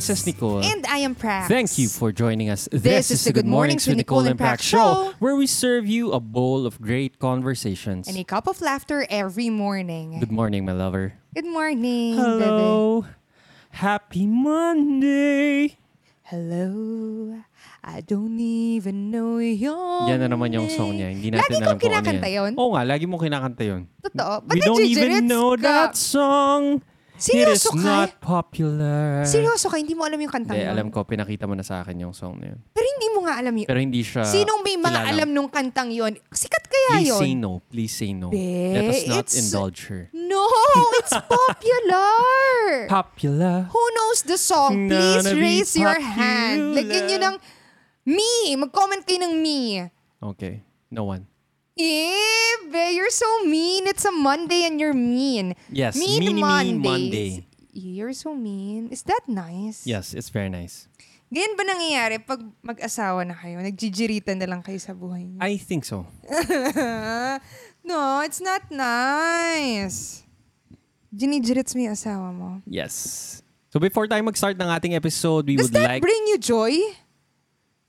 This is Nicole. And I am Prax. Thank you for joining us. This is the Good Mornings with Nicole and Prax show. where we serve you a bowl of great conversations. And a cup of laughter every morning. Good morning, my lover. Good morning, bebe. Hello. Happy Monday. Hello. I don't even know your Yan na naman yung song niya. Hindi natin Lagi alam kong kung ano kinakanta yan. yun. Oo nga, lagi mo kinakanta yun. Totoo. Ba't We don't even know that song. Seryoso It is ka? not popular. Seryoso ka? Hindi mo alam yung kantang Hindi, yun? alam ko, pinakita mo na sa akin yung song na yun. Pero hindi mo nga alam yun. Pero hindi siya Sinong may mga kilala. alam nung kantang yun? Sikat kaya Please yun? say no. Please say no. Be, Let us not it's- indulge her. No, it's popular. Popular. Who knows the song? Please Gonna be raise your popular. hand. Lagyan nyo ng me. Mag-comment kayo ng me. Okay. No one. Eh, be, you're so mean. It's a Monday and you're mean. Yes, Mean mean Mondays. Monday. You're so mean. Is that nice? Yes, it's very nice. Ganyan ba nangyayari pag mag-asawa na kayo? Nagjijiritan na lang kayo sa buhay niyo? I think so. no, it's not nice. Ginijirits mo yung asawa mo. Yes. So before tayo mag-start ng ating episode, we Does would that like... bring you joy?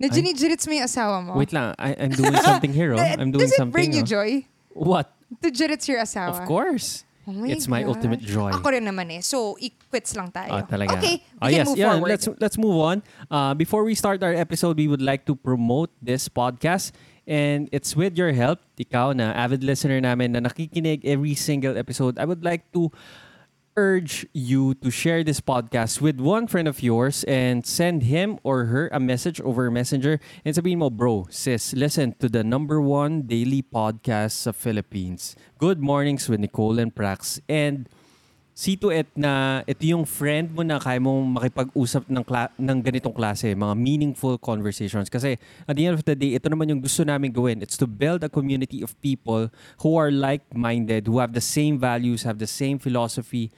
Na ginijirits mo yung asawa mo? Wait lang, I, I'm doing something here. Oh. I'm doing Does it something. bring you oh. joy? What? To jirits your asawa? Of course. Oh my It's my gosh. ultimate joy. Ako rin naman eh. So, i-quits lang tayo. Ah, talaga. Okay, we Ah, can yes, move yeah, forward. Let's let's move on. Uh, before we start our episode, we would like to promote this podcast. And it's with your help, ikaw na avid listener namin na nakikinig every single episode. I would like to urge you to share this podcast with one friend of yours and send him or her a message over Messenger and sabihin mo, bro, sis, listen to the number one daily podcast sa Philippines. Good Mornings with Nicole and Prax. And see to it na ito yung friend mo na kaya mong makipag-usap ng, kla- ng ganitong klase, mga meaningful conversations. Kasi at the end of the day, ito naman yung gusto namin gawin. It's to build a community of people who are like-minded, who have the same values, have the same philosophy.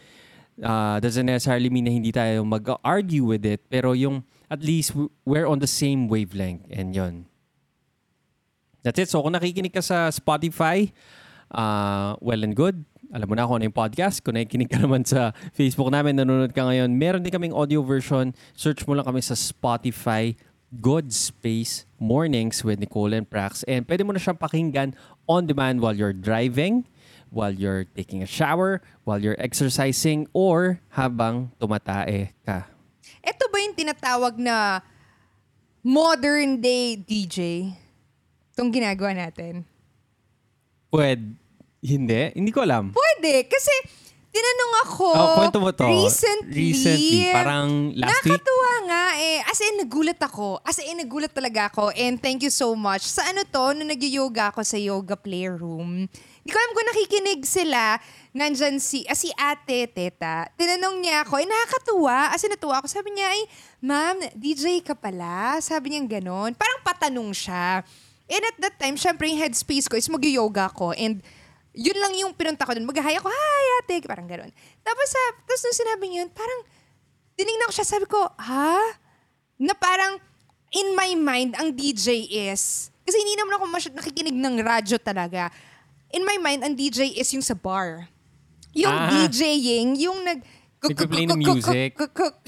Uh, doesn't necessarily mean na hindi tayo mag-argue with it, pero yung at least we're on the same wavelength. And yon. That's it. So kung nakikinig ka sa Spotify, uh, well and good. Alam mo na kung ano yung podcast. Kung nakikinig ka naman sa Facebook namin, nanonood ka ngayon, meron din kaming audio version. Search mo lang kami sa Spotify, Good Space Mornings with Nicole and Prax. And pwede mo na siyang pakinggan on demand while you're driving, while you're taking a shower, while you're exercising, or habang tumatae ka. Ito ba yung tinatawag na modern day DJ? Itong ginagawa natin. Pwede. Hindi. Hindi ko alam. Pwede, kasi tinanong ako Oh, kwento mo to. recently. Recently, parang last week? Nakakatuwa nga eh. As in, nagulat ako. As in, nagulat talaga ako. And thank you so much. Sa ano to, nung nag-yoga ako sa yoga playroom, hindi ko alam kung nakikinig sila. Nandyan si, ah, si ate, teta. Tinanong niya ako, eh nakakatuwa. As in, natuwa ako. Sabi niya, ay, ma'am, DJ ka pala. Sabi niya ganon. Parang patanong siya. And at that time, syempre yung headspace ko is mag-yoga ko. And yun lang yung pinunta ko dun. Mag-hi ako, hi ate, parang gano'n. Tapos, sa, tapos nung sinabi niya yun, parang, tinignan ko siya, sabi ko, ha? Na parang, in my mind, ang DJ is, kasi hindi naman ako masyad nakikinig ng radyo talaga. In my mind, ang DJ is yung sa bar. Yung Ah. DJing, yung nag... Nagpe-play ng music. Club-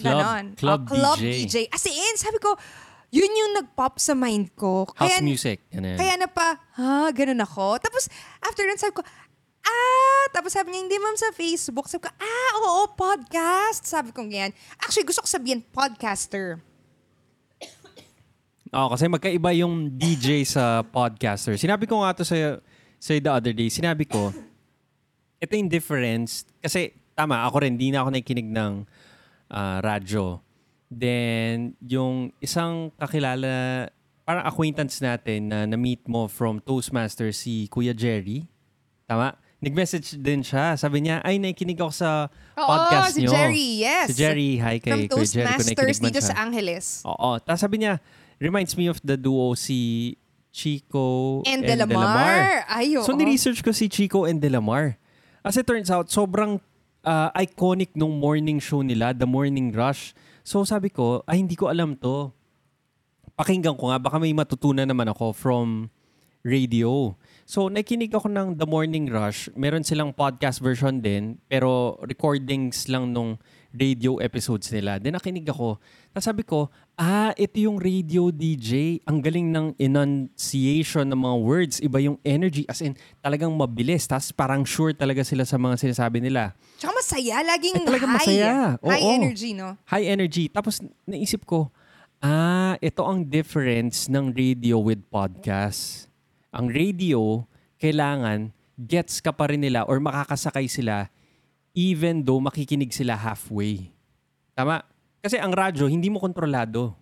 club Oh, club DJ. DJ. As in, sabi ko, yun yung nag-pop sa mind ko. House music. Ganun. Kaya na pa, ha, ganun ako. Tapos, after nun, sabi ko, ah, tapos sabi niya, hindi ma'am sa Facebook. Sabi ko, ah, oo, podcast. Sabi ko ganyan. Actually, gusto ko sabihin, podcaster. Oo, kasi magkaiba yung DJ sa podcaster. Sinabi ko nga to sa, sa the other day, sinabi ko, ito yung difference. Kasi, tama, ako rin, di na ako nakikinig ng ah, radyo. Then, yung isang kakilala, parang acquaintance natin na na-meet mo from Toastmasters, si Kuya Jerry. Tama? Nag-message din siya. Sabi niya, ay, nakikinig ako sa Oo, podcast si niyo. Jerry, yes. Si Jerry, hi kay From Kuya Jerry. kung Toastmasters man dito siya. sa Angeles. Oo. Tapos sabi niya, reminds me of the duo si Chico And and, Delamar. Delamar. Ay, oo. So, niresearch ko si Chico and Delamar. As it turns out, sobrang uh, iconic nung morning show nila, The Morning Rush. So, sabi ko, ay, hindi ko alam to. Pakinggan ko nga, baka may matutunan naman ako from radio. So, nakinig ako ng The Morning Rush. Meron silang podcast version din, pero recordings lang nung radio episodes nila. Then nakinig ako. Tapos sabi ko, ah, ito yung radio DJ. Ang galing ng enunciation ng mga words. Iba yung energy. As in, talagang mabilis. Tapos parang sure talaga sila sa mga sinasabi nila. Tsaka masaya, laging Eh, high. masaya. High Oo. energy, no? High energy. Tapos naisip ko, ah, ito ang difference ng radio with podcast. Ang radio, kailangan gets ka pa rin nila or makakasakay sila even though makikinig sila halfway. Tama? Kasi ang radyo, hindi mo kontrolado.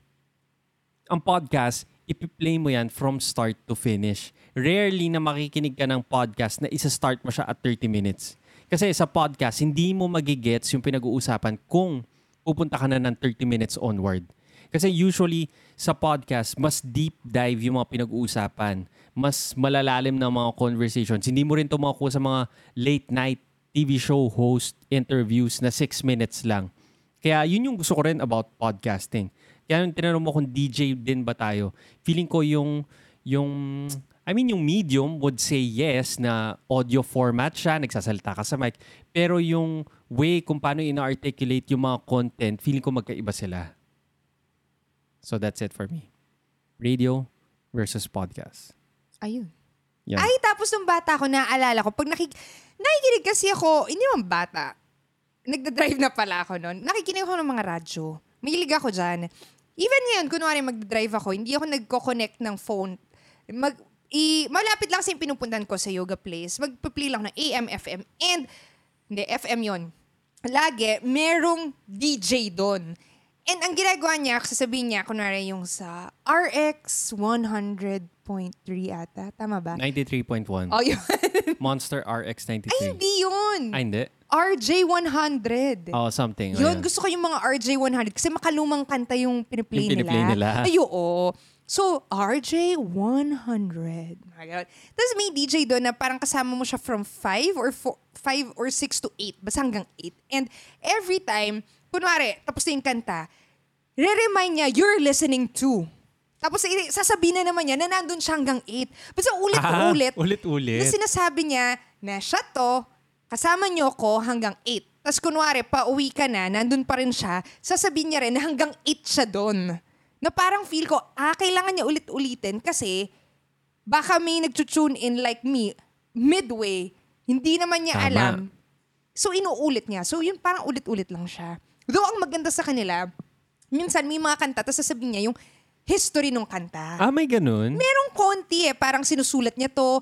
Ang podcast, ipi-play mo yan from start to finish. Rarely na makikinig ka ng podcast na isa-start mo siya at 30 minutes. Kasi sa podcast, hindi mo magigets yung pinag-uusapan kung pupunta ka na ng 30 minutes onward. Kasi usually sa podcast, mas deep dive yung mga pinag-uusapan. Mas malalalim na mga conversations. Hindi mo rin ito makukuha sa mga late night TV show host interviews na 6 minutes lang. Kaya yun yung gusto ko rin about podcasting. Kaya yung tinanong mo kung DJ din ba tayo, feeling ko yung, yung, I mean yung medium would say yes na audio format siya, nagsasalita ka sa mic. Pero yung way kung paano ina-articulate yung mga content, feeling ko magkaiba sila. So that's it for me. Radio versus podcast. Ayun. Yan. Ay, tapos nung bata ako, naaalala ko, pag nakik nakikinig kasi ako, hindi naman bata. Nagda-drive na pala ako noon. Nakikinig ako ng mga radyo. Mahilig ako dyan. Even ngayon, kunwari magda-drive ako, hindi ako nagko-connect ng phone. Mag, i, malapit lang sa yung pinupuntan ko sa yoga place. Magpa-play lang ng AM, FM. And, hindi, FM yon Lagi, merong DJ doon. And ang ginagawa niya, sasabihin niya, kunwari yung sa RX 100.3 ata. Tama ba? 93.1. Oh, yun. Monster RX 93. Ay, hindi yun. Ay, hindi. RJ 100. Oh, something. Oh, Yun, yeah. gusto ko yung mga RJ 100 kasi makalumang kanta yung piniplay, Yung piniplay nila. Ay, oo. So, RJ 100. My God. Tapos may DJ doon na parang kasama mo siya from 5 or 4, 5 or 6 to 8. Basta hanggang 8. And every time, kunwari, tapos na yung kanta, re-remind niya, you're listening to. Tapos sasabihin na naman niya na nandun siya hanggang 8. Basta ulit-ulit. Ah, ulit-ulit. Na sinasabi niya na siya to, kasama niyo ko hanggang 8. Tapos kunwari, pauwi ka na, nandun pa rin siya, sasabihin niya rin na hanggang 8 siya doon. Na parang feel ko, ah, kailangan niya ulit-ulitin kasi baka may nag-tune in like me, midway, hindi naman niya Tama. alam. So, inuulit niya. So, yun parang ulit-ulit lang siya. Though, ang maganda sa kanila, minsan may mga kanta, tapos sasabihin niya yung history ng kanta. Ah, may ganun? Merong konti eh. Parang sinusulat niya to.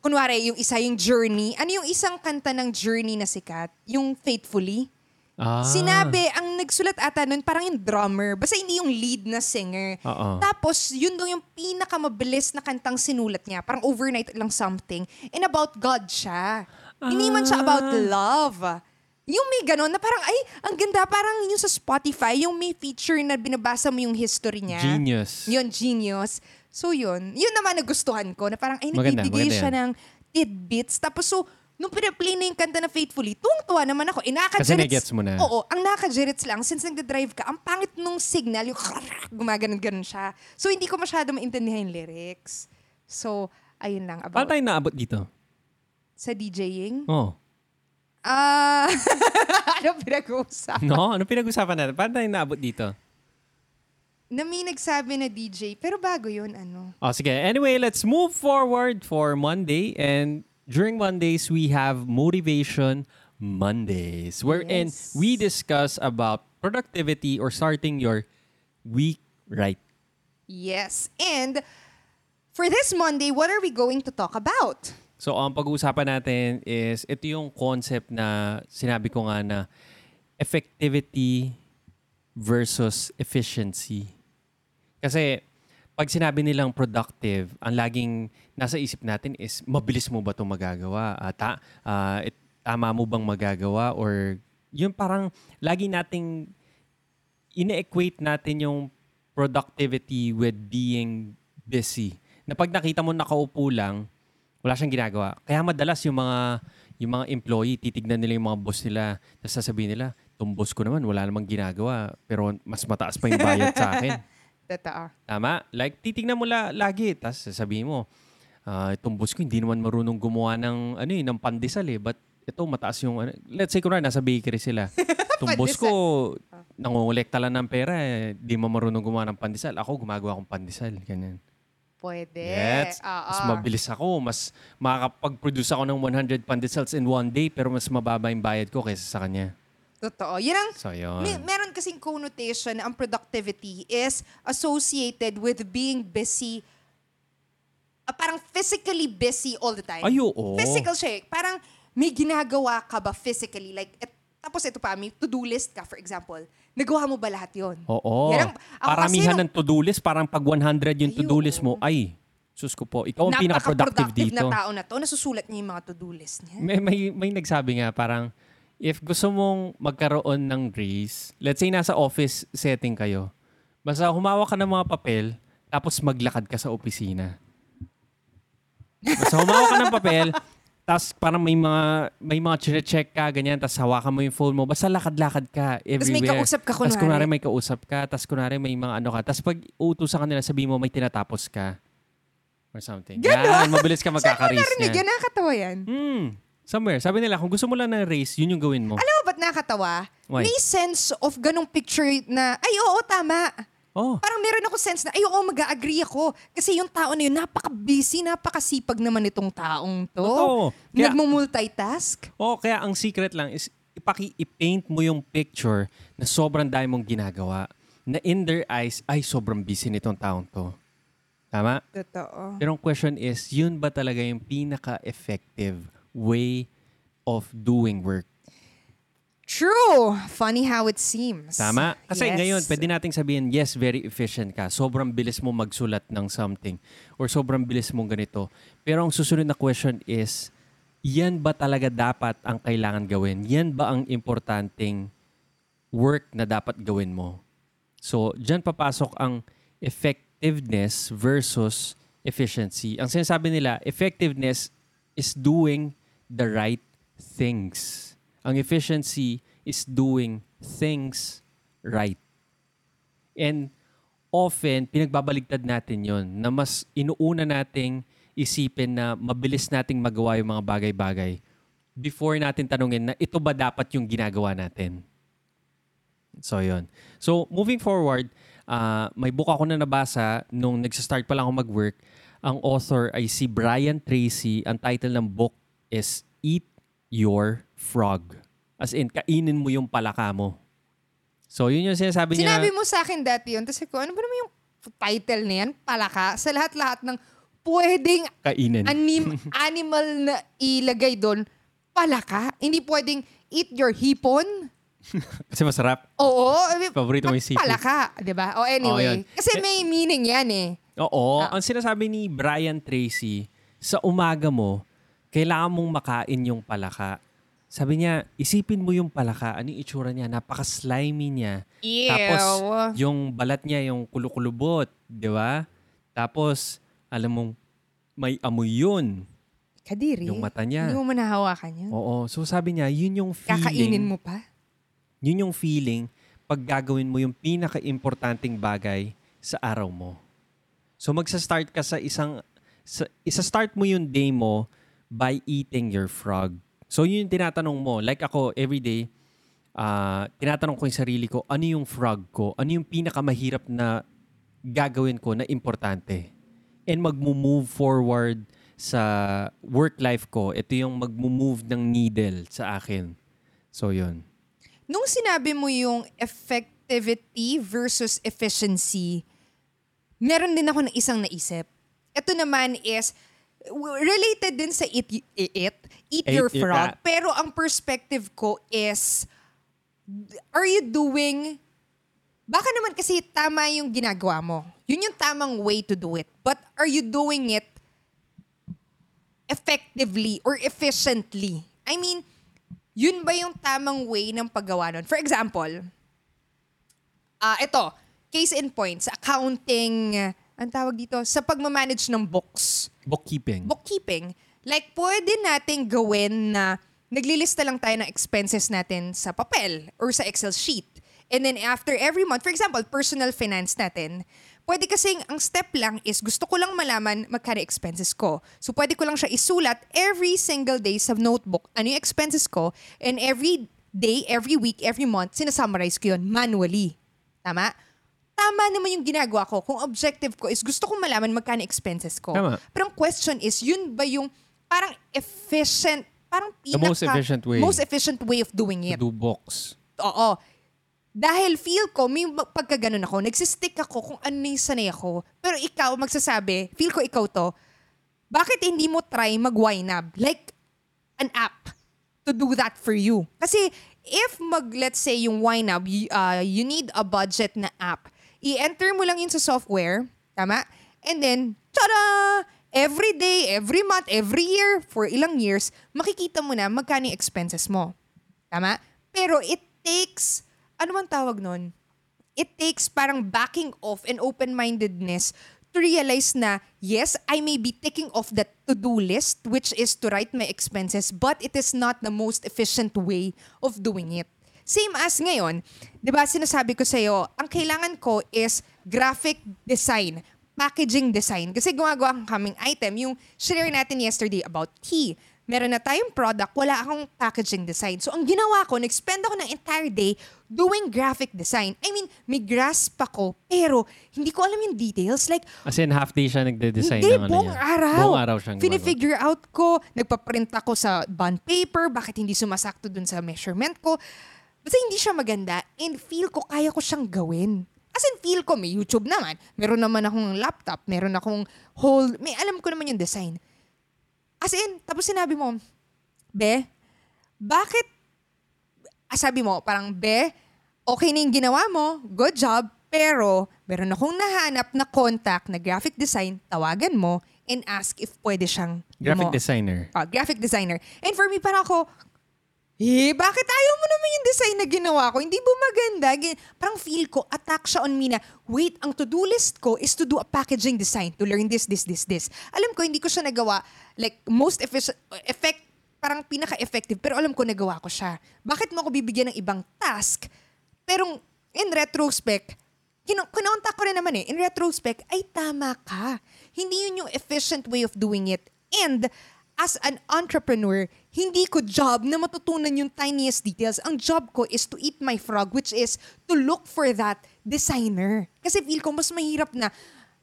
Kunwari, yung isa yung Journey. Ano yung isang kanta ng Journey na sikat? Yung Faithfully. Ah. Sinabi, ang nagsulat ata nun, parang yung drummer. Basta hindi yung lead na singer. Oo. Tapos, yun daw yung pinakamabilis na kantang sinulat niya. Parang overnight lang something. And about God siya. Hindi man siya about love. Yung may ganon na parang, ay, ang ganda. Parang yung sa Spotify, yung may feature na binabasa mo yung history niya. Genius. Yun, genius. So yun, yun naman nagustuhan ko na parang ay Maganda, nagbibigay maganda siya yan. ng tidbits. Tapos so, nung pinaplay na yung kanta na Faithfully, tuwang-tuwa naman ako. Eh, Kasi nagets mo na. Oo, ang nakaka-jerits lang, since nagda-drive ka, ang pangit nung signal, yung gumaganon-ganon siya. So, hindi ko masyado maintindihan yung lyrics. So, ayun lang Paano about tayo naabot dito? sa DJing. Oh. Ah, ano pinag-uusap? No? Ano pinag-usapan natin? Paano tayo naabot dito? Na may nagsabi na DJ, pero bago yun, ano. Oh, sige. Anyway, let's move forward for Monday. And during Mondays, we have Motivation Mondays, wherein Yes. we discuss about productivity or starting your week right. Yes. And for this Monday, what are we going to talk about? So, ang pag-uusapan natin is, ito yung concept na sinabi ko nga na effectivity versus efficiency. Kasi, pag sinabi nilang productive, ang laging nasa isip natin is, mabilis mo ba itong magagawa? Ah, ta- ah, it- tama mo bang magagawa? Or, yun parang, lagi nating, ine-equate natin yung productivity with being busy. Na pag nakita mo nakaupo lang, wala siyang ginagawa. Kaya madalas yung mga yung mga employee, titignan nila yung mga boss nila, tapos sasabihin nila, itong boss ko naman, wala namang ginagawa, pero mas mataas pa yung bayad sa akin. Totoo. Tama? Like, titignan mo la, lagi, tapos sasabihin mo, ah, itong boss ko hindi naman marunong gumawa ng ano eh, ng pandesal eh. But ito mataas yung ano. Let's say kunwari nasa bakery sila. Itong boss ko nangongolekta lang ng pera eh. Di mo marunong gumawa ng pandesal. Ako gumagawa akong pandesal. Ganyan. Pwede. Yes. Oo. Mas mabilis ako. Mas makakapag-produce ako ng 100 pandesals in one day pero mas mababa yung bayad ko kaysa sa kanya. Totoo. Yun ang, So, yun. may, meron kasing connotation na ang productivity is associated with being busy, ah, parang physically busy all the time. Ay, oo. Physical siya. eh. Parang may ginagawa ka ba physically? Like, et, tapos ito pa, may to-do list ka, for example. Nagawa mo ba lahat yon? Oo. Yan ang- ako Paramihan kasi ng to-do list. Parang pag 100 yung to-do list mo, ay, sus ko po, ikaw ang pinaka-productive dito. na tao na to. Nasusulat niya yung mga to-do list niya. May, may, may nagsabi nga, parang, if gusto mong magkaroon ng raise, let's say nasa office setting kayo, basta humawak ka ng mga papel, tapos maglakad ka sa opisina. Basta humawak ka ng papel, tapos parang may mga may mga chine-check ka, ganyan, tapos hawakan mo yung phone mo. Basta lakad-lakad ka everywhere. may kausap ka, Tapos kunwari. kunwari may kausap ka, tapos kunwari may mga ano ka. Tapos pag uutusan ka nila, sabihin mo may tinatapos ka. Or something. Ganon? Yan, mabilis ka Saan narinig niyan. yan? Nakakatawa yan. Hmm. Somewhere. Sabi nila, kung gusto mo lang ng race, yun yung gawin mo. Alam mo ba't nakakatawa? Why? May sense of ganong picture na, ay oo, tama. Oh. Parang meron ako sense na, ay oo, mag-agree ako. Kasi yung tao na yun, napaka-busy, napakasipag naman itong taong to. Totoo. Kaya- Nagmumultitask. Oh, kaya ang secret lang is ipaki i-paint mo yung picture na sobrang dami mong ginagawa. Na in their eyes, ay sobrang busy nitong taong to. Tama? Totoo. Pero ang question is, yun ba talaga yung pinaka-effective way of doing work? True. Funny how it seems. Tama? Kasi Yes. ngayon, pwede nating sabihin, yes, very efficient ka. Sobrang bilis mo magsulat ng something. Or sobrang bilis mong ganito. Pero ang susunod na question is, yan ba talaga dapat ang kailangan gawin? Yan ba ang importanteng work na dapat gawin mo? So, dyan papasok ang effectiveness versus efficiency. Ang sinasabi nila, effectiveness is doing the right things. Ang efficiency is doing things right. And often, pinagbabaligtad natin yon na mas inuuna nating isipin na mabilis nating magawa yung mga bagay-bagay before natin tanungin na ito ba dapat yung ginagawa natin. So, yon. So, moving forward, ah, may book ako na nabasa nung nagsa-start pa lang ako mag-work. Ang author ay si Brian Tracy. Ang title ng book is Eat Your Frog. As in, kainin mo yung palaka mo. So, yun yung sinasabi niya. Sinabi mo sa akin dati yun. Tapos ko, ano ba naman yung title na yan? Palaka. Sa lahat-lahat ng pwedeng kainin. anim, animal na ilagay doon, palaka. Hindi pwedeng eat your hipon. Kasi masarap. Oo. Paborito mo yung seafood. Palaka. di ba? O Oh, anyway. yun. kasi may meaning yan eh. Oo. Ah. Ang sinasabi ni Brian Tracy, sa umaga mo, kailangan mong makain yung palaka. Sabi niya, isipin mo yung palaka. Ano yung itsura niya? Napaka-slimy niya. Ew. Tapos, yung balat niya, yung kulukulubot. Di ba? Tapos, alam mong, may amoy yun. Kadiri. Yung mata niya. Hindi mo manahawakan yun. Oo. So, sabi niya, yun yung feeling. Kakainin mo pa. Yun yung feeling pag gagawin mo yung pinaka-importanting bagay sa araw mo. So magsa-start ka sa isang sa, isa-start mo yung day mo by eating your frog. So yun yung tinatanong mo. Like ako every day, ah, tinatanong ko yung sarili ko, ano yung frog ko? Ano yung pinakamahirap na gagawin ko na importante? And magmo-move forward sa work life ko. Ito yung magmo-move ng needle sa akin. So yun. Nung sinabi mo yung effectivity versus efficiency, meron din ako ng isang naisip. Ito naman is related din sa eat, eat, eat Eat your your frog. rat. Pero ang perspective ko is, are you doing, baka naman kasi tama yung ginagawa mo. Yun yung tamang way to do it. But are you doing it effectively or efficiently? I mean, yun ba yung tamang way ng paggawa nun? For example, ah ito, case in point, sa accounting, uh, ang tawag dito, sa pagmamanage ng books, Bookkeeping. bookkeeping, like pwede nating gawin na naglilista lang tayo ng expenses natin sa papel or sa Excel sheet. And then after every month, for example, personal finance natin, pwede kasing ang step lang is gusto ko lang malaman magkano expenses ko. So pwede ko lang siya isulat every single day sa notebook ano yung expenses ko and every day, every week, every month, sinasummarize ko yun manually. Tama? Tama naman yung ginagawa ko. Kung objective ko is gusto ko malaman magkano expenses ko. Tama. Pero ang question is, yun ba yung parang efficient, parang The most efficient way. Most efficient way of doing To it. do books. Oo. Dahil feel ko, may ma- pagka ganun ako, nagsistick ako kung ano yung sanay ako. Pero ikaw, magsasabi, feel ko ikaw to, bakit hindi mo try mag-YNAB? Like, an app to do that for you. Kasi, if mag, let's say, yung YNAB, you, uh, you need a budget na app. I-enter mo lang yun sa software, tama? And then, tada! Every day, every month, every year, for ilang years, makikita mo na magkano expenses mo. Tama? Pero it takes, ano man tawag nun? It takes parang backing off and open-mindedness to realize na, yes, I may be ticking off that to-do list, which is to write my expenses, but it is not the most efficient way of doing it. Same as ngayon, di ba sinasabi ko sa'yo, ang kailangan ko is graphic design, packaging design. Kasi gumagawa ang kaming item, yung share natin yesterday about tea. Meron na tayong product, wala akong packaging design. So ang ginawa ko, nag-spend ako ng entire day doing graphic design. I mean, may grasp ako, pero hindi ko alam yung details. Like, As in, half day siya nagde-design hindi, ng ano buong niya. araw. Buong araw siyang. Fini-figure out ko, nagpaprint ako sa bond paper, bakit hindi sumasakto dun sa measurement ko. Basta hindi siya maganda and feel ko kaya ko siyang gawin. As in, feel ko, may YouTube naman. Meron naman akong laptop, meron akong whole, may alam ko naman yung design. As in, tapos sinabi mo, Be, bakit, ah, sabi mo, parang, Be, okay na yung ginawa mo, good job, pero meron akong nahanap na contact na graphic design, tawagan mo and ask if pwede siyang Graphic gumawa. designer. Ah, graphic designer. And for me, parang ako, eh, bakit ayaw mo naman yung design na ginawa ko? Hindi ba maganda? Gin- Parang feel ko, attack siya on me na, wait, ang to-do list ko is to do a packaging design, to learn this, this, this, this. Alam ko, hindi ko siya nagawa, like, most efficient, effect, parang pinaka-effective, pero alam ko, nagawa ko siya. Bakit mo ako bibigyan ng ibang task? Pero in retrospect, kinu- kinontak ko rin naman eh, in retrospect, ay tama ka. Hindi yun yung efficient way of doing it. And as an entrepreneur, hindi ko job na matutunan yung tiniest details. Ang job ko is to eat my frog, which is to look for that designer. Kasi feel ko mas mahirap na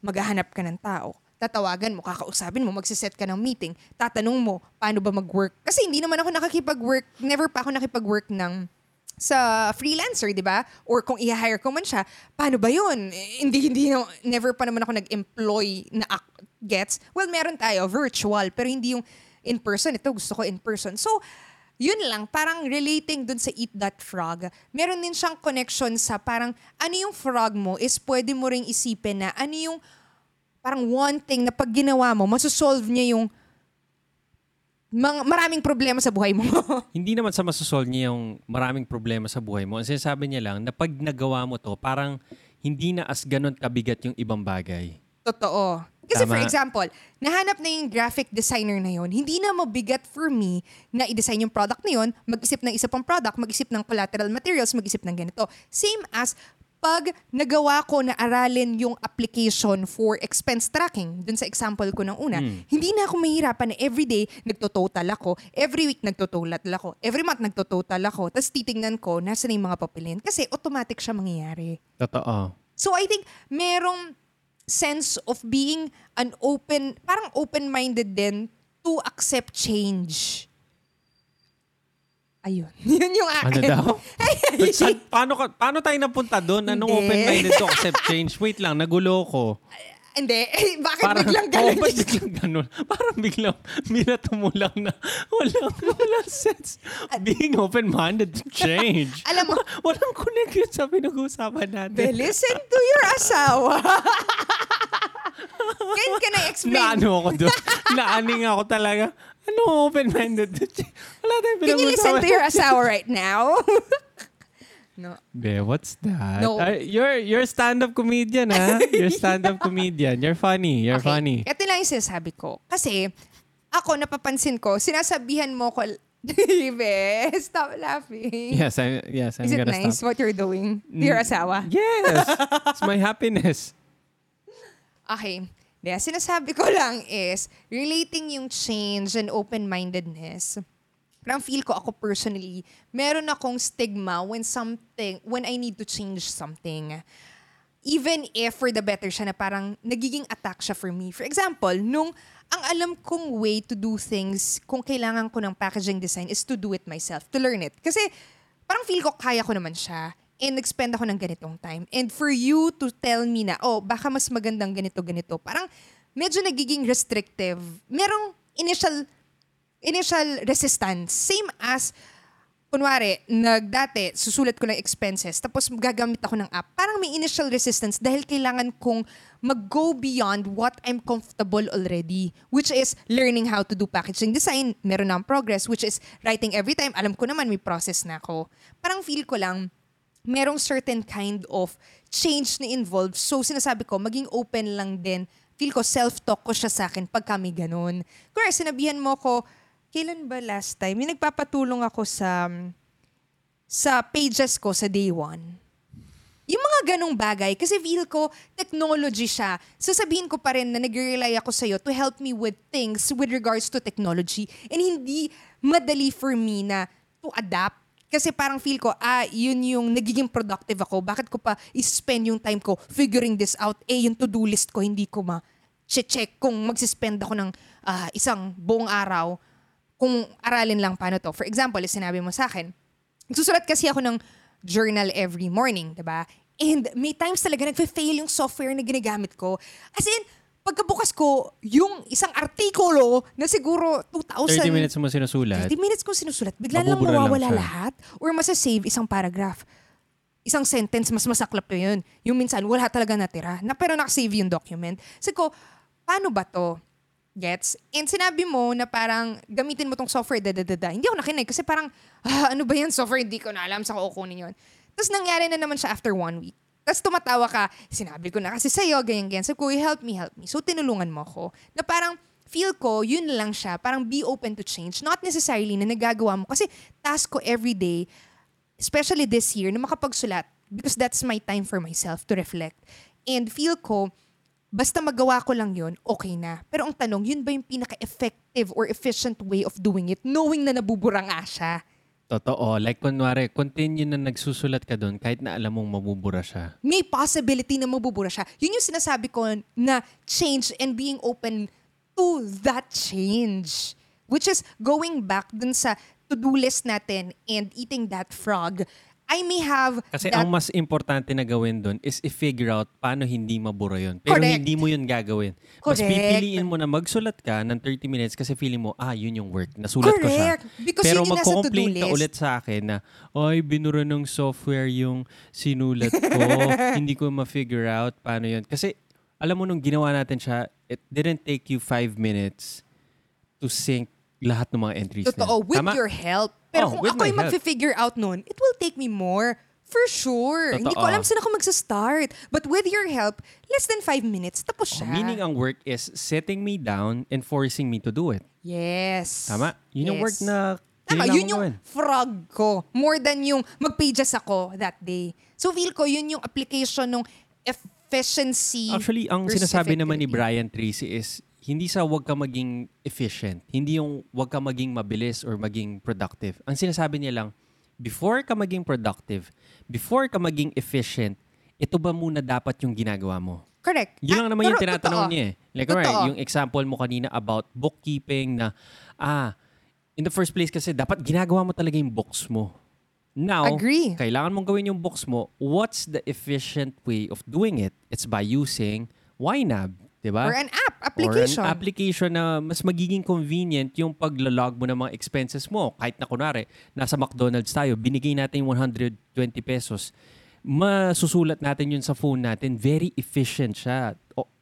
maghahanap ka ng tao. Tatawagan mo, kakausapin mo, magsiset ka ng meeting, tatanong mo, paano ba mag-work? Kasi hindi naman ako nakakipag-work, never pa ako nakipag-work ng sa freelancer, di ba? Or kung i-hire ko man siya, paano ba yun? Hindi, hindi, never pa naman ako nag-employ na gets. Well, meron tayo, virtual, pero hindi yung in person. Ito, gusto ko in person. So, yun lang, parang relating dun sa Eat That Frog, meron din siyang connection sa parang ano yung frog mo is pwede mo ring isipin na ano yung parang one thing na pag ginawa mo, masosolve niya yung mga, maraming problema sa buhay mo. Hindi naman sa masosolve niya yung maraming problema sa buhay mo. Ang sinasabi niya lang na pag nagawa mo to, parang hindi na as ganun kabigat yung ibang bagay. Totoo. Kasi Tama. for example, nahanap na yung graphic designer na yun, hindi na mabigat for me na i-design yung product na yun, mag-isip ng isa pang product, mag-isip ng collateral materials, mag-isip ng ganito. Same as pag nagawa ko na aralin yung application for expense tracking, dun sa example ko ng una, hindi na ako mahirapan na everyday nagtototal ako, every week nagtototal ako, every month nagtototal ako, tapos titingnan ko nasa na yung mga papelin. Kasi automatic siya mangyayari. Totoo. So I think merong sense of being an open, parang open-minded din to accept change. Ayun. Yun yung Ano akin. daw? But sa- paano, ka, paano tayo napunta doon? Anong Hindi. open-minded to accept change? Wait lang, nagulo ko. Hindi. Eh, bakit Parang, biglang oh, ganun? ba't biglang ganun? Parang biglang, binato mo lang na walang, walang sense. Being open-minded to change. Alam mo- Wa- walang connection sa pinag-uusapan natin. Be, listen to your asawa. can, can I explain? Naano ako doon. Naaning ako talaga. Ano open-minded to change? Wala tayong Can you listen pinag-uusapan. to your asawa right now? No. Be, what's that? No. Ay, you're you're stand-up comedian, ha? You're stand-up comedian. You're funny. You're funny. Ito lang yung sinasabi ko. Kasi, ako, napapansin ko, sinasabihan mo ko Ibe, stop laughing. Yes, I, yes, I'm Is it gonna nice stop. what you're doing to your Mm. asawa? Yes, it's my happiness. Okay. Kaya sinasabi ko lang is, relating yung change and open-mindedness, parang feel ko ako personally, meron akong stigma when something, when I need to change something. Even if for the better siya na parang nagiging attack siya for me. For example, nung ang alam kong way to do things kung kailangan ko ng packaging design is to do it myself, to learn it. Kasi parang feel ko kaya ko naman siya and nag-spend ako ng ganitong time. And for you to tell me na, oh, baka mas magandang ganito-ganito, parang medyo nagiging restrictive. Merong initial initial resistance. Same as, kunwari, nagdati, susulat ko ng expenses, tapos gagamit ako ng app. Parang may initial resistance dahil kailangan kong mag-go beyond what I'm comfortable already, which is learning how to do packaging design. Meron na progress, which is writing every time. Alam ko naman, may process na ako. Parang feel ko lang, merong certain kind of change na involved. So, sinasabi ko, maging open lang din. Feel ko, self-talk ko siya sa akin pag kami ganun. Kaya sinabihan mo ko, kailan ba last time? Yung nagpapatulong ako sa sa pages ko sa day one. Yung mga ganong bagay, kasi feel ko, technology siya. Sasabihin ko pa rin na nag-rely ako sa'yo to help me with things with regards to technology. And hindi madali for me na to adapt. Kasi parang feel ko, ah, yun yung nagiging productive ako. Bakit ko pa i-spend yung time ko figuring this out? Eh, yung to-do list ko, hindi ko ma-check kung magsispend ako ng ah, isang buong araw kung aralin lang paano to. For example, sinabi mo sa akin, Susulat kasi ako ng journal every morning, 'di ba? And may times talaga nagfe-fail yung software na ginagamit ko. As in, pagkabukas ko, yung isang artikulo na siguro 2,000... 30 minutes mo sinusulat. 30 minutes ko sinusulat. Bigla lang lang mawawala siya. lahat. Or masasave isang paragraph. Isang sentence, mas masaklap yun. Yung minsan, wala talaga natira. Na, pero nakasave yung document. Sabi ko, paano ba to? Gets? And sinabi mo na parang gamitin mo tong software, da, da, da, da. Hindi ako nakinig kasi parang, ah, ano ba yan software? Hindi ko na alam sa kukunin yun. Tapos nangyari na naman siya after one week. Tapos tumatawa ka, sinabi ko na kasi sa'yo, ganyan, ganyan. Sabi ko, help me, help me. So tinulungan mo ako. Na parang, feel ko, yun lang siya. Parang be open to change. Not necessarily na nagagawa mo. Kasi task ko every day, especially this year, na makapagsulat. Because that's my time for myself to reflect. And feel ko, basta magawa ko lang yun, okay na. Pero ang tanong, yun ba yung pinaka-effective or efficient way of doing it, knowing na nabubura nga siya? Totoo. Like, kunwari, continue na nagsusulat ka doon kahit na alam mong mabubura siya. may possibility na mabubura siya. Yun yung sinasabi ko na change and being open to that change. Which is going back dun sa to-do list natin and eating that frog. I may have Kasi that ang mas importante na gawin doon is i-figure out paano hindi mabura yun. Pero Correct. hindi mo yun gagawin. Mas Correct. pipiliin mo na magsulat ka ng 30 minutes kasi feeling mo, ah, yun yung work. Nasulat ko siya. Correct. Because Pero magko-complain ka ulit sa akin na, ay, binura ng software yung sinulat ko. hindi ko ma-figure out paano yun. Kasi, alam mo, nung ginawa natin siya, it didn't take you five minutes to sync lahat ng mga entries na. Totoo, with Tama? your help. Pero Oh, kung with ako my yung help. mag-figure out nun, it will take me more. For sure. Hindi ko Totoo. alam saan ako magsa-start. But with your help, less than five minutes, tapos Oh, siya. meaning ang work is setting me down and forcing me to do it. Yes. Tama? Yun yung Yes. work na Tama, yun yung gawin. frog ko. More than yung mag-pages ako that day. So feel ko, yun yung application ng efficiency. Actually, ang sinasabi naman ni. Brian Tracy is hindi sa wag ka maging efficient. Hindi yung wag ka maging mabilis or maging productive. Ang sinasabi niya lang, before ka maging productive, before ka maging efficient, ito ba muna dapat yung ginagawa mo? Correct. Yun Ah, lang naman yung tinatanong totoo. niya eh. Like, Totoo. right, yung example mo kanina about bookkeeping na, ah, in the first place kasi dapat ginagawa mo talaga yung books mo. Now, Agree. kailangan mong gawin yung books mo. What's the efficient way of doing it? It's by using YNAB, di ba? Or an app, application. Or an application na mas magiging convenient yung paglalog mo ng mga expenses mo. Kahit na kunwari, nasa McDonald's tayo, binigay natin yung 120 pesos. Masusulat natin yun sa phone natin. Very efficient siya.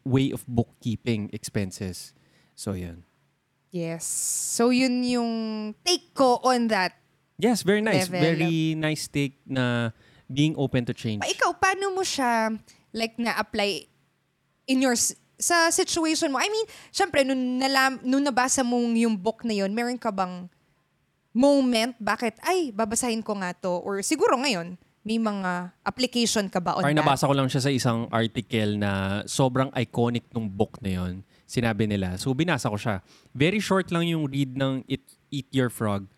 Way of bookkeeping expenses. So, yun. Yes. So yun yung take ko on that. Yes, very nice. Level. Very nice take na being open to change. Pa, ikaw, paano mo siya like na-apply in your sa situation mo? I mean, syempre, nung, nalam, nung nabasa mo yung book na yun, meron ka bang moment bakit, ay, babasahin ko nga to. Or siguro ngayon, may mga application ka ba on Or that? nabasa ko lang siya sa isang article na sobrang iconic nung book na yon. Sinabi nila. So binasa ko siya. Very short lang yung read ng Eat, Eat Your Frog.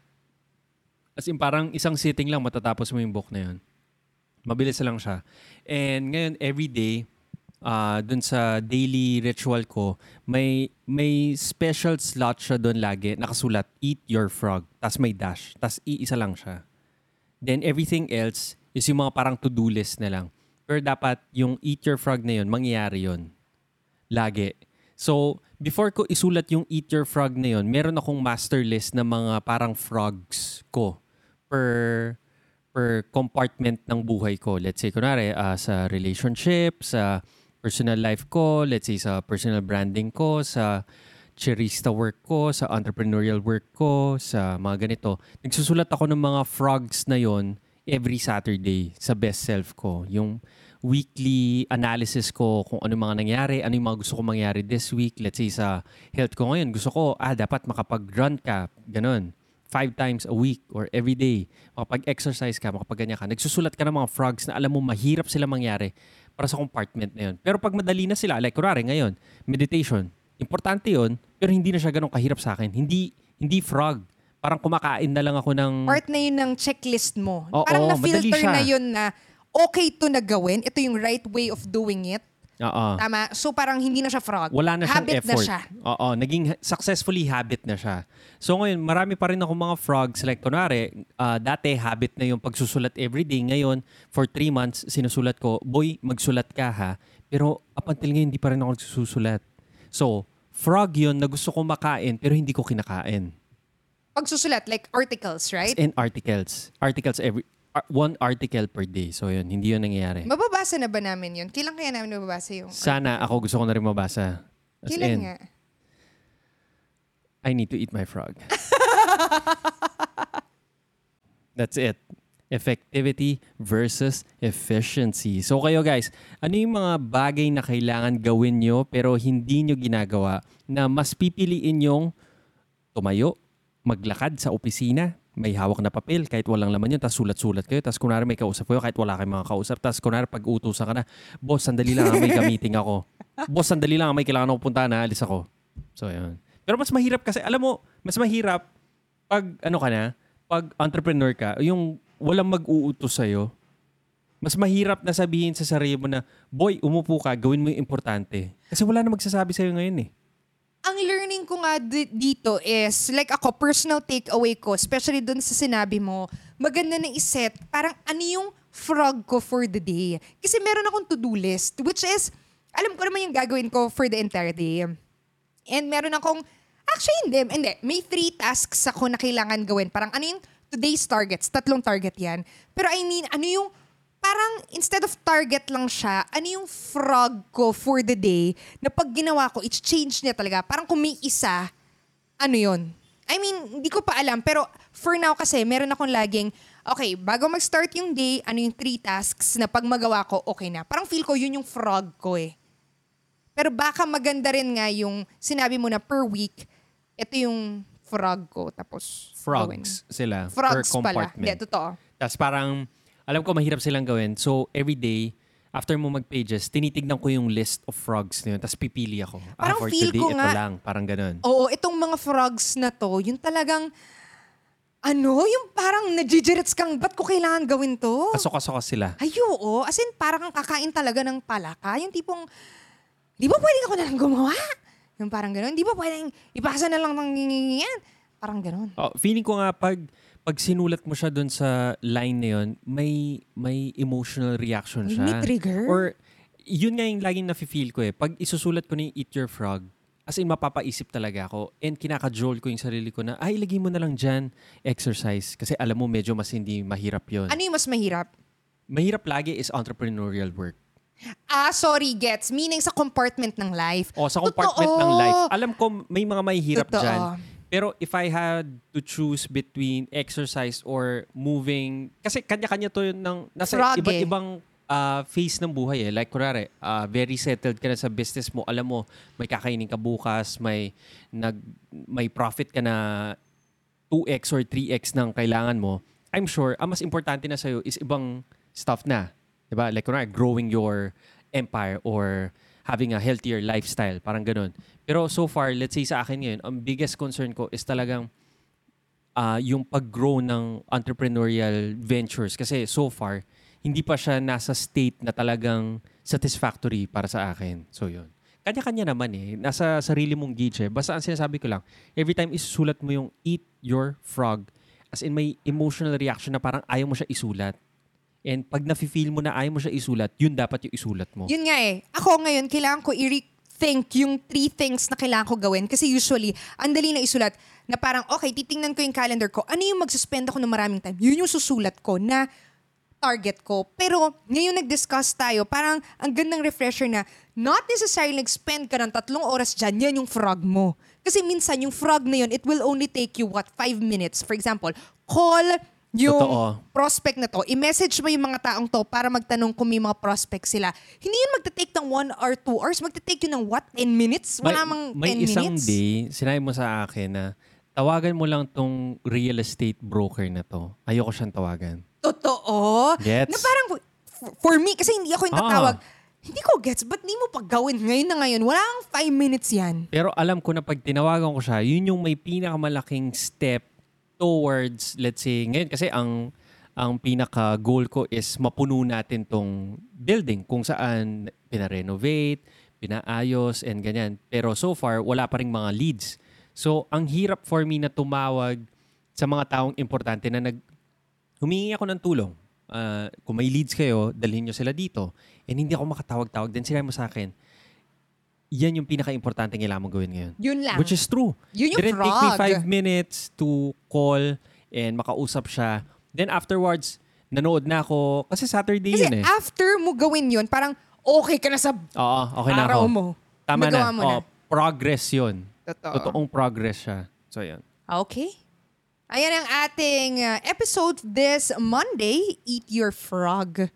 As in parang isang sitting lang matatapos mo yung book na yon. Mabilis lang siya. And ngayon, every day, uh, dun sa daily ritual ko, may may special slot siya doon lagi. Nakasulat, Eat Your Frog. Tapos may dash. Tapos iisa lang siya. Then everything else is yung mga parang to-do list na lang. Pero dapat yung Eat Your Frog na yun, mangyayari yun. Lagi. So, before ko isulat yung Eat Your Frog na yun, meron akong master list ng mga parang frogs ko per per compartment ng buhay ko. Let's say, kunwari, ah, sa relationship, sa personal life ko, let's say sa personal branding ko, sa charista work ko, sa entrepreneurial work ko, sa mga ganito. Nagsusulat ako ng mga frogs na yon every Saturday sa best self ko. Yung weekly analysis ko kung ano mga nangyari, ano yung mga gusto ko mangyari this week. Let's say sa health ko ngayon, gusto ko, ah, dapat makapag-run ka. Ganon. Five times a week or every day. Makapag-exercise ka, makapag-ganyan ka. Nagsusulat ka ng mga frogs na alam mo mahirap sila mangyari para sa compartment na yun. Pero pag madali na sila, like kunwari ngayon, meditation, importante yun, pero hindi na siya ganun kahirap sa akin. Hindi, hindi frog. Parang kumakain na lang ako ng... Part na yun ng checklist mo. Oo, Parang na-filter na yun na okay to na gawin. Ito yung right way of doing it. Oo. Tama? So parang hindi na siya frog. Wala na siyang Habit effort. na siya. Oo, naging successfully habit na siya. So ngayon, marami pa rin ako mga frogs. Like, kunwari, ah, dati habit na yung pagsusulat everyday. Ngayon, for three months, sinusulat ko, boy, magsulat ka ha. Pero up until ngayon, hindi pa rin ako nagsusulat. So, frog yun na gusto ko makain pero hindi ko kinakain. Pagsusulat, like articles, right? And articles. Articles every... one article per day. So yun, hindi yun nangyayari. Mababasa na ba namin yun? Kailan kaya namin mababasa yung... Sana ako gusto ko na rin mabasa. As Kailan in, nga? I need to eat my frog. That's it. Effectivity versus efficiency. So kayo guys, ano yung mga bagay na kailangan gawin nyo pero hindi nyo ginagawa na mas pipiliin yung tumayo, maglakad sa opisina, may hawak na papel kahit walang laman yun, tapos sulat-sulat kayo, tapos kunwari may kausap kayo kahit wala kayong mga kausap, tapos kunwari pag utusan ka na, boss, sandali lang, ah, may gamiting ako. boss, sandali lang, ah, may kailangan ako puntahan, na alis ako. So, yun. Pero mas mahirap kasi, alam mo, mas mahirap pag, ano ka na, pag entrepreneur ka, yung walang mag-uutos sa'yo, mas mahirap na sabihin sa sarili mo na, boy, umupo ka, gawin mo yung importante. Kasi wala na magsasabi sa'yo ngayon eh. Ang learning ko nga di- dito is, like ako, personal takeaway ko, especially dun sa sinabi mo, maganda na iset, parang ano yung frog ko for the day. Kasi meron akong to-do list, which is, alam ko naman yung gagawin ko for the entire day. And meron akong, actually hindi, hindi. May three tasks ako na kailangan gawin. Parang ano yung today's targets, tatlong target yan. Pero I mean, ano yung, parang instead of target lang siya, ano yung frog ko for the day na pag ginawa ko, it's change niya talaga. Parang kung may isa, ano yun? I mean, hindi ko pa alam. Pero for now kasi, meron akong laging, okay, bago mag-start yung day, ano yung three tasks na pag magawa ko, okay na. Parang feel ko yun yung frog ko eh. Pero baka maganda rin nga yung sinabi mo na per week, ito yung frog ko. Tapos, gawin. Frogs sila Frogs per pala. compartment. Hindi, totoo. Tapos parang, alam ko mahirap silang gawin. So, every day, after mo mag-pages, tinitignan ko yung list of frogs na yun. Tapos pipili ako. ah, Parang for feel today, ko ito nga- lang. Parang ganun. Oo, itong mga frogs na to, yung talagang, ano, yung parang najijirits kang, ba't ko kailangan gawin to? Kasok-kasok sila. Ay, oo. As in, parang kang kakain talaga ng palaka. Yung tipong, di ba pwedeng ako na lang gumawa? Yung parang gano'n. Di ba pwedeng ipasa na lang ng yan? Parang gano'n. Oh, feeling ko nga pag pag sinulat mo siya doon sa line na yun, may may emotional reaction siya. may trigger. Or yun nga yung laging nafe-feel ko eh. Pag isusulat ko na yung Eat Your Frog, as in mapapaisip talaga ako and kinakajol ko yung sarili ko na, ay, lagay mo na lang dyan, exercise. Kasi alam mo, medyo mas hindi mahirap yun. Ano yung mas mahirap? Mahirap lagi is entrepreneurial work. Ah, sorry, gets. Meaning sa compartment ng life. O sa compartment Totoo. ng life. Alam ko may mga mahihirap Totoo. dyan. Pero if I had to choose between exercise or moving, kasi kanya-kanya to yun ng, nasa Frog iba't eh. ibang ah, phase ng buhay eh. Like, kunwari, ah, very settled ka na sa business mo. Alam mo, may kakainin ka bukas, may, nag, may profit ka na 2x or 3x ng kailangan mo, I'm sure, ang mas importante na sa'yo is ibang stuff na. Diba? Like, kunwari, growing your empire or having a healthier lifestyle. Parang ganun. Pero so far, let's say sa akin ngayon, ang biggest concern ko is talagang ah, yung pag-grow ng entrepreneurial ventures. Kasi so far, hindi pa siya nasa state na talagang satisfactory para sa akin. So yun. Kanya-kanya naman eh. Nasa sarili mong gauge eh. Basta ang sinasabi ko lang, every time isusulat mo yung eat your frog, as in may emotional reaction na parang ayaw mo siya isulat. And pag nafe-feel mo na ayaw mo siya isulat, yun dapat yung isulat mo. Yun nga eh. Ako ngayon, kailangan ko i-rethink yung three things na kailangan ko gawin. Kasi usually, ang dali na isulat na parang, okay, titingnan ko yung calendar ko. Ano yung magsuspend ako ng maraming time? Yun yung susulat ko na target ko. Pero ngayon nag-discuss tayo, parang ang gandang refresher na not necessarily nag-spend ka ng tatlong oras dyan, yan yung frog mo. Kasi minsan yung frog na yun, it will only take you, what, five minutes. For example, call yung Totoo. prospect na to, i-message mo yung mga taong to para magtanong kung may mga prospect sila. Hindi yun magte-take ng one or two hours, magte-take yun ng what, 10 minutes? Wala mang 10 may isang minutes. day, sinabi mo sa akin na tawagan mo lang tong real estate broker na to. Ayoko siyang tawagan. Totoo. Gets? Na parang, for- me, kasi hindi ako yung Ah. tatawag, hindi ko gets, ba't di mo pa gawin ngayon na ngayon? Wala kang 5 minutes yan. Pero alam ko na pag tinawagan ko siya, yun yung may pinakamalaking step towards, let's say, ngayon kasi ang ang pinaka goal ko is mapuno natin tong building kung saan pina-renovate, pinaayos and ganyan. Pero so far wala pa ring mga leads. So ang hirap for me na tumawag sa mga taong importante na nag humingi ako ng tulong. Ah, kung may leads kayo, dalhin nyo sila dito. And hindi ako makatawag-tawag. Then sinabi mo sa akin, yan yung pinaka-importante kailangan mong gawin ngayon. Yun lang. Which is true. Yun yung Didn't take me frog. five minutes to call and makausap siya. Then afterwards, nanood na ako. Kasi Saturday Kasi yun eh. after mo gawin yun, parang okay ka na sa Oo, okay na araw ako. mo. Tama Nagawa na. mo na. Oo, progress yun. Totoo. Totoong progress siya. So yun. Okay. Ayan ang ating uh, episode this Monday, Eat Your Frog.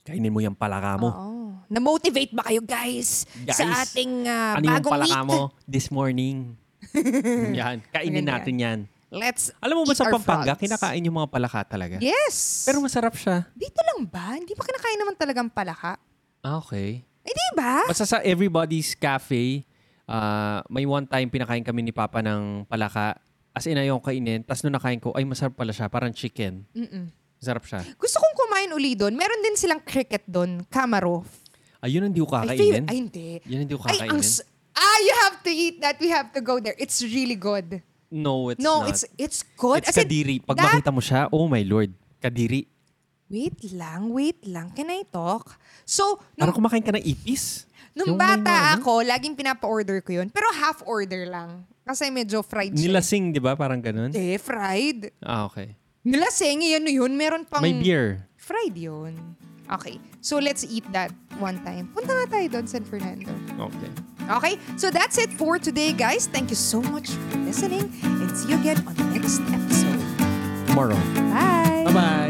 Kainin mo yung palaka mo. Oo. Na-motivate ba kayo guys, Guys, sa ating uh, ano yung bagong palaka week? mo this morning? yan. Kainin natin yan. Let's Alam mo ba eat sa our Pampanga, frogs. kinakain yung mga palaka talaga? Yes. Pero masarap siya. dito lang ba? Hindi ba kinakain naman talagang palaka? Ah, okay. Eh, di ba? Basta sa Everybody's Cafe, ah, may one time pinakain kami ni Papa ng palaka. As in, ayaw ko kainin. Tapos nung nakain ko, ay masarap pala siya. Parang chicken. Mm-mm. Masarap siya. Gusto kong kumain uli doon. Meron din silang cricket doon, Camaro. Ayun hindi ko kakainin. Ay, hindi. Yun hindi ko Ay, ang kakainin. ah, you have to eat that. We have to go there. It's really good. no, it's no, not. it's it's good. It's As in, kadiri. Pag that- makita mo siya, oh my lord. Kadiri. Wait lang, wait lang. Can I talk? So, Parang nung, kumakain ka ng ipis. nung Yung bata ako, laging pinapa-order ko yun. Pero half order lang. Kasi medyo fried siya. Nilasing, di ba? Parang ganun. Hindi, fried. Ah, okay. Nilaseng, yun yun. Meron pang... May beer. Fried yun. Okay. So, let's eat that one time. Punta nga tayo doon, San Fernando. Okay. Okay? So, that's it for today, guys. Thank you so much for listening. And see you again on the next episode. Tomorrow. Bye!